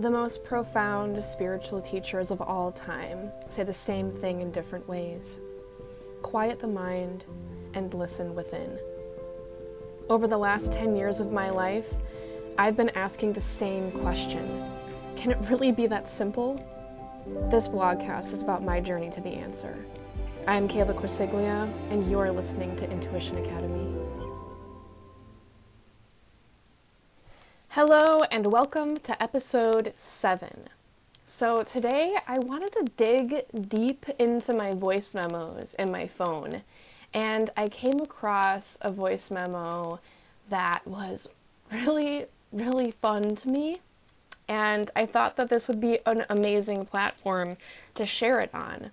The most profound spiritual teachers of all time say the same thing in different ways quiet the mind and listen within. Over the last 10 years of my life, I've been asking the same question Can it really be that simple? This blogcast is about my journey to the answer. I'm Kayla Corsiglia, and you are listening to Intuition Academy. Hello, and welcome to episode 7. So, today I wanted to dig deep into my voice memos in my phone, and I came across a voice memo that was really, really fun to me. And I thought that this would be an amazing platform to share it on.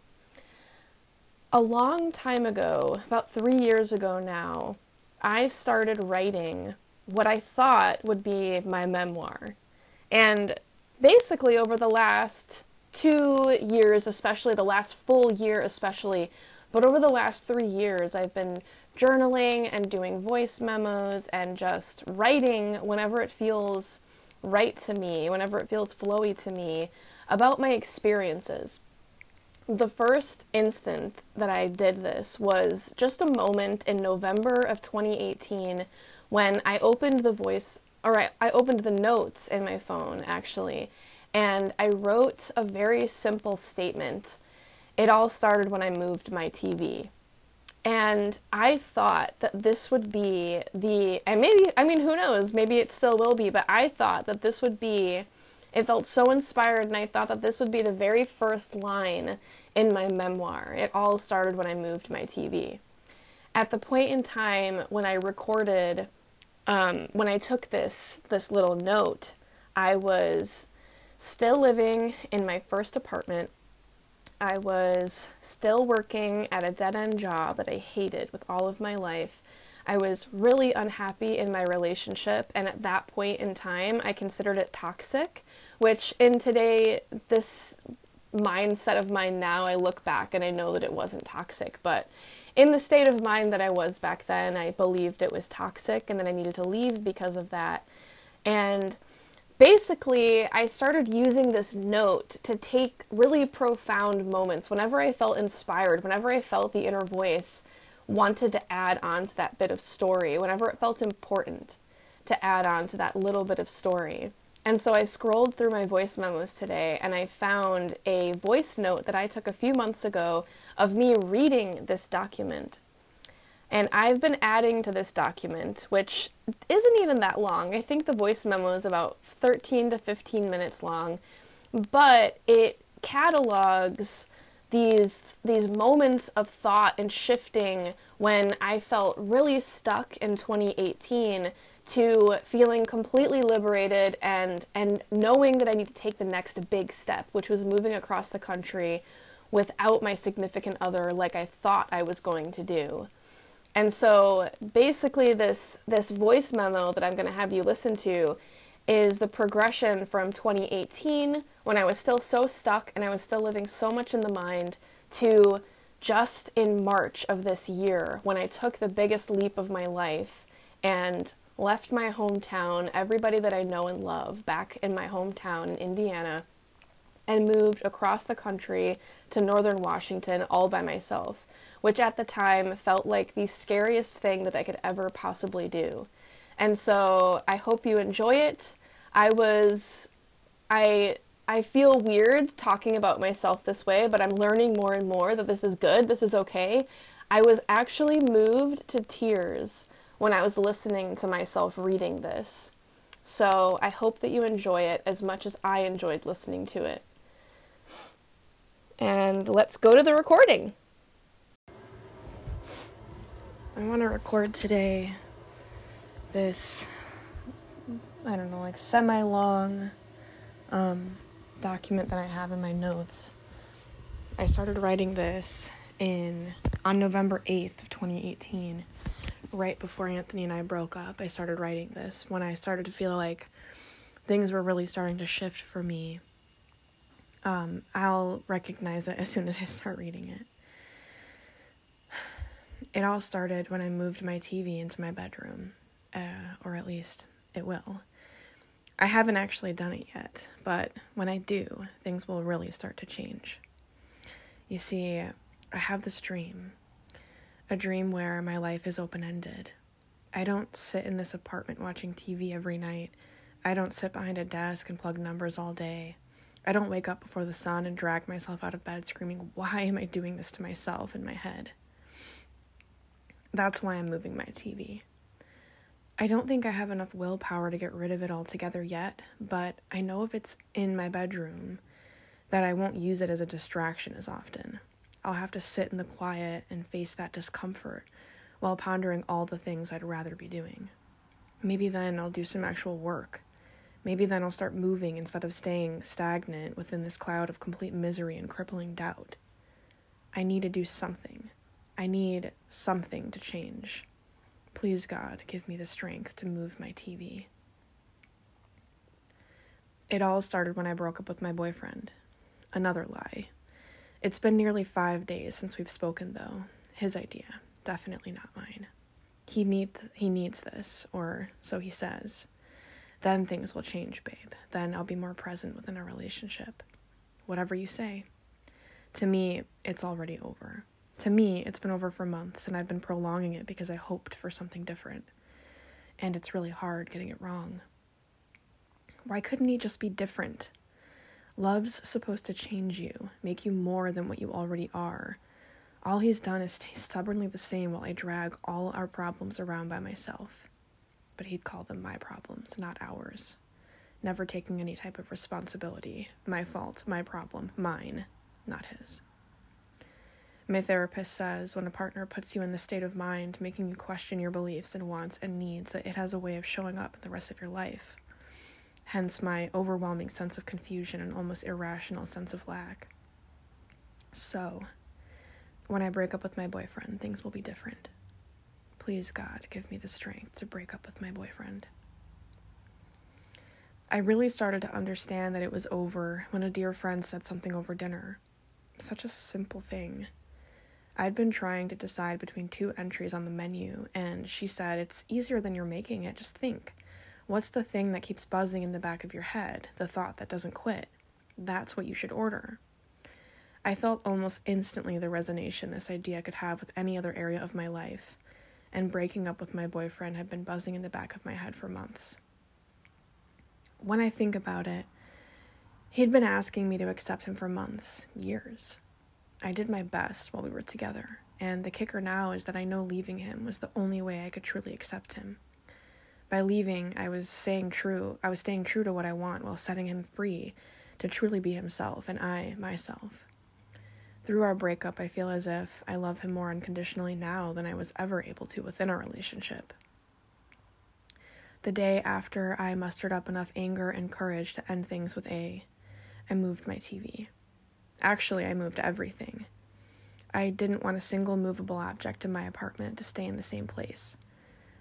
A long time ago, about three years ago now, I started writing what I thought would be my memoir. And basically, over the last two years, especially the last full year, especially, but over the last three years, I've been journaling and doing voice memos and just writing whenever it feels right to me, whenever it feels flowy to me, about my experiences. The first instant that I did this was just a moment in November of 2018 when I opened the voice, or I, I opened the notes in my phone actually, and I wrote a very simple statement. It all started when I moved my TV. And I thought that this would be the, and maybe, I mean, who knows, maybe it still will be, but I thought that this would be, it felt so inspired, and I thought that this would be the very first line in my memoir. It all started when I moved my TV. At the point in time when I recorded um, when I took this this little note, I was still living in my first apartment. I was still working at a dead end job that I hated with all of my life. I was really unhappy in my relationship, and at that point in time, I considered it toxic, which in today, this mindset of mine now, I look back and I know that it wasn't toxic, but in the state of mind that I was back then, I believed it was toxic and that I needed to leave because of that. And basically, I started using this note to take really profound moments whenever I felt inspired, whenever I felt the inner voice wanted to add on to that bit of story, whenever it felt important to add on to that little bit of story. And so I scrolled through my voice memos today and I found a voice note that I took a few months ago of me reading this document. And I've been adding to this document, which isn't even that long. I think the voice memo is about 13 to 15 minutes long, but it catalogs these these moments of thought and shifting when I felt really stuck in 2018 to feeling completely liberated and and knowing that I need to take the next big step, which was moving across the country without my significant other like I thought I was going to do. And so basically this this voice memo that I'm going to have you listen to is the progression from 2018 when I was still so stuck and I was still living so much in the mind to just in March of this year when I took the biggest leap of my life and left my hometown, everybody that I know and love, back in my hometown in Indiana, and moved across the country to northern Washington all by myself, which at the time felt like the scariest thing that I could ever possibly do. And so I hope you enjoy it. I was I I feel weird talking about myself this way, but I'm learning more and more that this is good, this is okay. I was actually moved to tears when I was listening to myself reading this. So I hope that you enjoy it as much as I enjoyed listening to it. And let's go to the recording. I want to record today this, I don't know, like semi long um, document that I have in my notes. I started writing this in on November 8th of 2018 right before Anthony and I broke up, I started writing this when I started to feel like things were really starting to shift for me. Um, I'll recognize it as soon as I start reading it. It all started when I moved my TV into my bedroom, uh, or at least it will. I haven't actually done it yet, but when I do, things will really start to change. You see, I have this dream a dream where my life is open ended. I don't sit in this apartment watching TV every night. I don't sit behind a desk and plug numbers all day. I don't wake up before the sun and drag myself out of bed screaming, Why am I doing this to myself in my head? That's why I'm moving my TV. I don't think I have enough willpower to get rid of it altogether yet, but I know if it's in my bedroom that I won't use it as a distraction as often. I'll have to sit in the quiet and face that discomfort while pondering all the things I'd rather be doing. Maybe then I'll do some actual work. Maybe then I'll start moving instead of staying stagnant within this cloud of complete misery and crippling doubt. I need to do something. I need something to change. Please, God, give me the strength to move my TV. It all started when I broke up with my boyfriend. Another lie. It's been nearly five days since we've spoken, though. His idea, definitely not mine. He need he needs this, or so he says. Then things will change, babe. Then I'll be more present within our relationship. Whatever you say. To me, it's already over. To me, it's been over for months, and I've been prolonging it because I hoped for something different. And it's really hard getting it wrong. Why couldn't he just be different? Love's supposed to change you, make you more than what you already are. All he's done is stay stubbornly the same while I drag all our problems around by myself. But he'd call them my problems, not ours. Never taking any type of responsibility. My fault, my problem, mine, not his. My therapist says when a partner puts you in the state of mind, making you question your beliefs and wants and needs, that it has a way of showing up in the rest of your life. Hence my overwhelming sense of confusion and almost irrational sense of lack. So, when I break up with my boyfriend, things will be different. Please, God, give me the strength to break up with my boyfriend. I really started to understand that it was over when a dear friend said something over dinner. Such a simple thing. I'd been trying to decide between two entries on the menu, and she said, It's easier than you're making it. Just think. What's the thing that keeps buzzing in the back of your head? The thought that doesn't quit. That's what you should order. I felt almost instantly the resonation this idea could have with any other area of my life, and breaking up with my boyfriend had been buzzing in the back of my head for months. When I think about it, he'd been asking me to accept him for months, years. I did my best while we were together, and the kicker now is that I know leaving him was the only way I could truly accept him. By leaving, I was staying true. I was staying true to what I want while setting him free to truly be himself and I myself. Through our breakup, I feel as if I love him more unconditionally now than I was ever able to within our relationship. The day after I mustered up enough anger and courage to end things with A, I moved my TV. Actually, I moved everything. I didn't want a single movable object in my apartment to stay in the same place.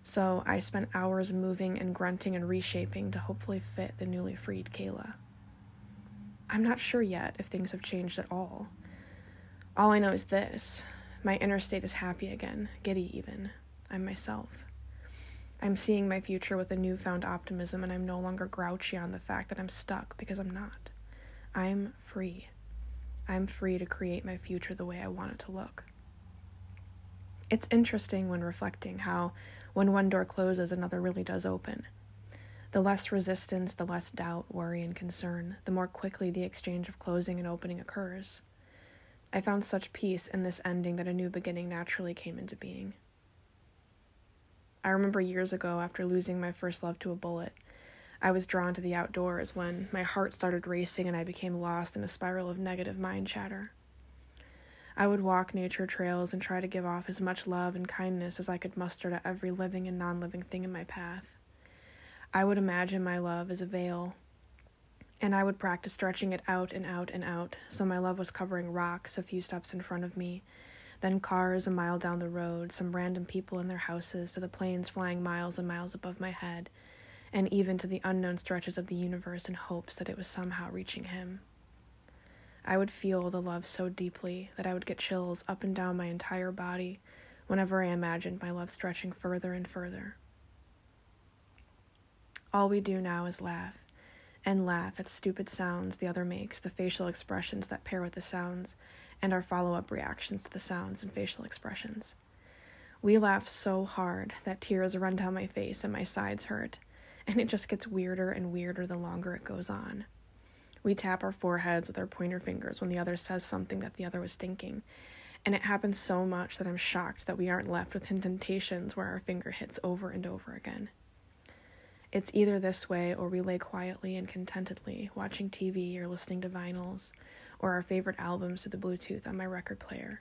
So I spent hours moving and grunting and reshaping to hopefully fit the newly freed Kayla. I'm not sure yet if things have changed at all. All I know is this my inner state is happy again, giddy even. I'm myself. I'm seeing my future with a newfound optimism, and I'm no longer grouchy on the fact that I'm stuck because I'm not. I'm free. I'm free to create my future the way I want it to look. It's interesting when reflecting how, when one door closes, another really does open. The less resistance, the less doubt, worry, and concern, the more quickly the exchange of closing and opening occurs. I found such peace in this ending that a new beginning naturally came into being. I remember years ago, after losing my first love to a bullet, I was drawn to the outdoors when my heart started racing and I became lost in a spiral of negative mind chatter. I would walk nature trails and try to give off as much love and kindness as I could muster to every living and non living thing in my path. I would imagine my love as a veil, and I would practice stretching it out and out and out so my love was covering rocks a few steps in front of me, then cars a mile down the road, some random people in their houses, to the planes flying miles and miles above my head and even to the unknown stretches of the universe in hopes that it was somehow reaching him. I would feel the love so deeply that I would get chills up and down my entire body whenever I imagined my love stretching further and further. All we do now is laugh, and laugh at stupid sounds the other makes, the facial expressions that pair with the sounds, and our follow up reactions to the sounds and facial expressions. We laugh so hard that tears run down my face and my sides hurt, and it just gets weirder and weirder the longer it goes on. We tap our foreheads with our pointer fingers when the other says something that the other was thinking, and it happens so much that I'm shocked that we aren't left with indentations where our finger hits over and over again. It's either this way or we lay quietly and contentedly watching TV or listening to vinyls or our favorite albums through the Bluetooth on my record player.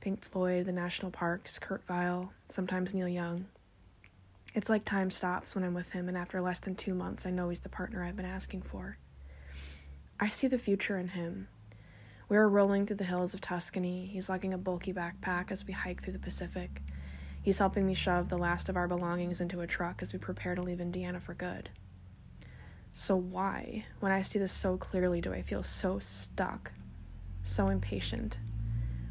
Pink Floyd, The National Parks, Kurt Vile, sometimes Neil Young. It's like time stops when I'm with him, and after less than two months, I know he's the partner I've been asking for. I see the future in him. We are rolling through the hills of Tuscany. He's lugging a bulky backpack as we hike through the Pacific. He's helping me shove the last of our belongings into a truck as we prepare to leave Indiana for good. So, why, when I see this so clearly, do I feel so stuck, so impatient?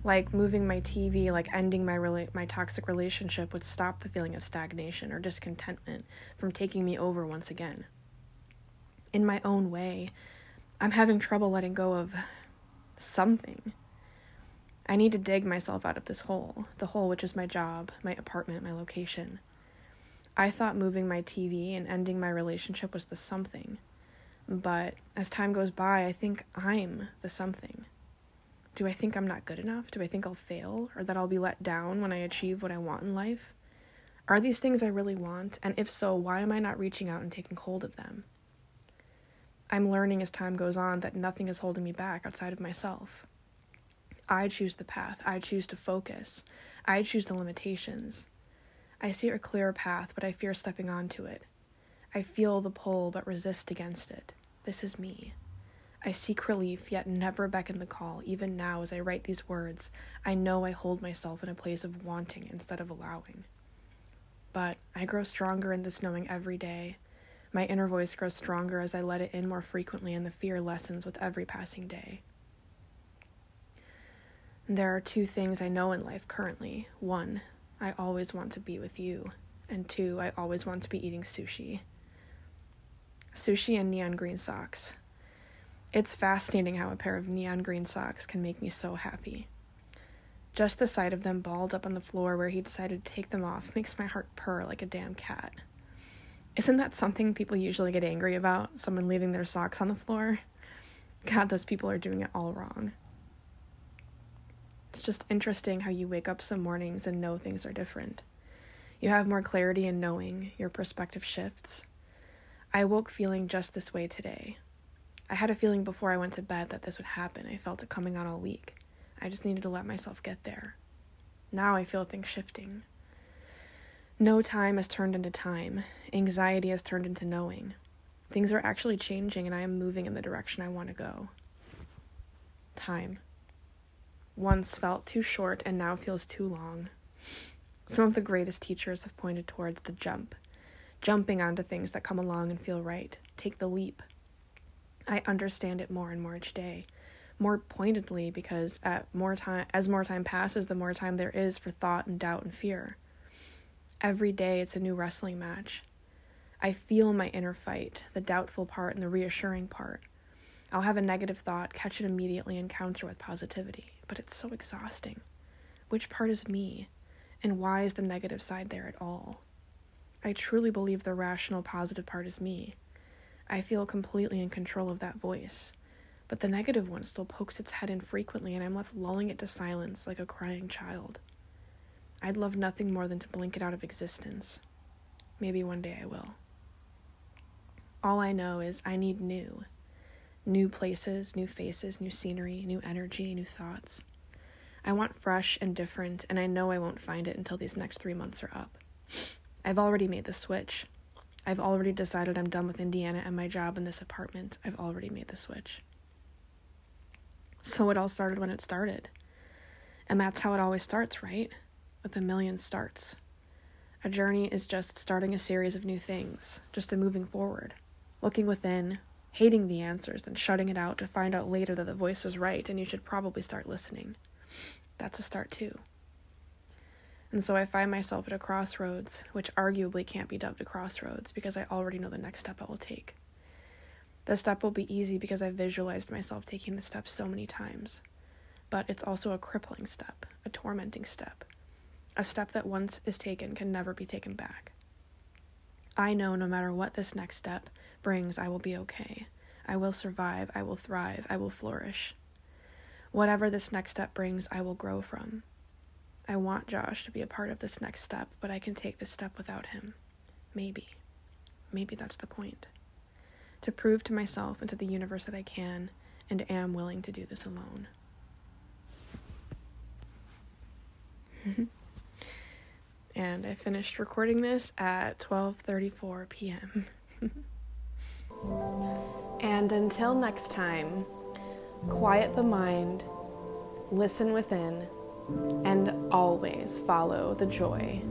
Like moving my TV, like ending my rela- my toxic relationship would stop the feeling of stagnation or discontentment from taking me over once again. In my own way, I'm having trouble letting go of something. I need to dig myself out of this hole, the hole which is my job, my apartment, my location. I thought moving my TV and ending my relationship was the something. But as time goes by, I think I'm the something. Do I think I'm not good enough? Do I think I'll fail? Or that I'll be let down when I achieve what I want in life? Are these things I really want? And if so, why am I not reaching out and taking hold of them? I'm learning as time goes on that nothing is holding me back outside of myself. I choose the path, I choose to focus, I choose the limitations. I see a clear path, but I fear stepping onto it. I feel the pull, but resist against it. This is me. I seek relief, yet never beckon the call. Even now, as I write these words, I know I hold myself in a place of wanting instead of allowing. But I grow stronger in this knowing every day. My inner voice grows stronger as I let it in more frequently, and the fear lessens with every passing day. There are two things I know in life currently. One, I always want to be with you. And two, I always want to be eating sushi. Sushi and neon green socks. It's fascinating how a pair of neon green socks can make me so happy. Just the sight of them balled up on the floor where he decided to take them off makes my heart purr like a damn cat. Isn't that something people usually get angry about? Someone leaving their socks on the floor? God, those people are doing it all wrong. It's just interesting how you wake up some mornings and know things are different. You have more clarity in knowing, your perspective shifts. I woke feeling just this way today. I had a feeling before I went to bed that this would happen. I felt it coming on all week. I just needed to let myself get there. Now I feel things shifting. No time has turned into time. Anxiety has turned into knowing. Things are actually changing, and I am moving in the direction I want to go. Time once felt too short and now feels too long. Some of the greatest teachers have pointed towards the jump, jumping onto things that come along and feel right. Take the leap. I understand it more and more each day, more pointedly because at more time as more time passes, the more time there is for thought and doubt and fear. Every day it's a new wrestling match. I feel my inner fight, the doubtful part and the reassuring part. I'll have a negative thought, catch it immediately, and counter with positivity but it's so exhausting. Which part is me? And why is the negative side there at all? I truly believe the rational, positive part is me. I feel completely in control of that voice. But the negative one still pokes its head in frequently, and I'm left lulling it to silence like a crying child. I'd love nothing more than to blink it out of existence. Maybe one day I will. All I know is I need new new places, new faces, new scenery, new energy, new thoughts. I want fresh and different, and I know I won't find it until these next three months are up. I've already made the switch. I've already decided I'm done with Indiana and my job in this apartment. I've already made the switch. So it all started when it started. And that's how it always starts, right? With a million starts. A journey is just starting a series of new things, just a moving forward, looking within, hating the answers, then shutting it out to find out later that the voice was right and you should probably start listening. That's a start too. And so I find myself at a crossroads, which arguably can't be dubbed a crossroads because I already know the next step I will take. The step will be easy because I've visualized myself taking the step so many times. But it's also a crippling step, a tormenting step, a step that once is taken can never be taken back. I know no matter what this next step brings, I will be okay. I will survive, I will thrive, I will flourish. Whatever this next step brings, I will grow from. I want Josh to be a part of this next step, but I can take this step without him. Maybe. Maybe that's the point. To prove to myself and to the universe that I can and am willing to do this alone. and I finished recording this at 12:34 p.m. and until next time, quiet the mind, listen within, and always follow the joy.